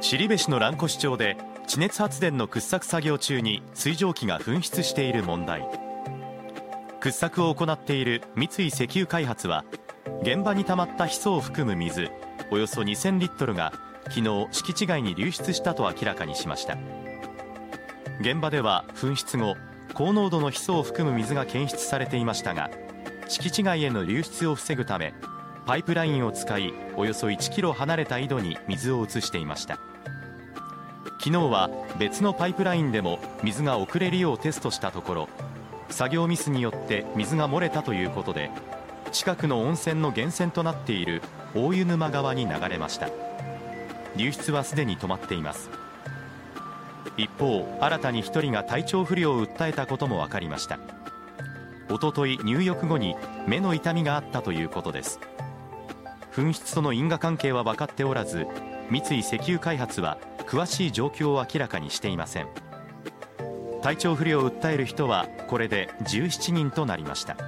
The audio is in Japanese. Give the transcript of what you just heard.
後市の蘭越町で地熱発電の掘削作業中に水蒸気が噴出している問題。掘削を行っている三井石油開発は現場に溜まったヒ素を含む水およそ2000リットルが昨日敷地外に流出したと明らかにしました。現場では噴出後高濃度のヒ素を含む水が検出されていましたが敷地外への流出を防ぐためパイプラインを使いおよそ1キロ離れた井戸に水を移していました。昨日は別のパイプラインでも水が遅れるようテストしたところ作業ミスによって水が漏れたということで近くの温泉の源泉となっている大湯沼川に流れました。流出はすでに止まっています。一方新たに1人が体調不良を訴えたことも分かりました。おととい入浴後に目の痛みがあったということです。紛失との因果関係は分かっておらず三井石油開発は詳しい状況を明らかにしていません。体調不良を訴える人はこれで17人となりました。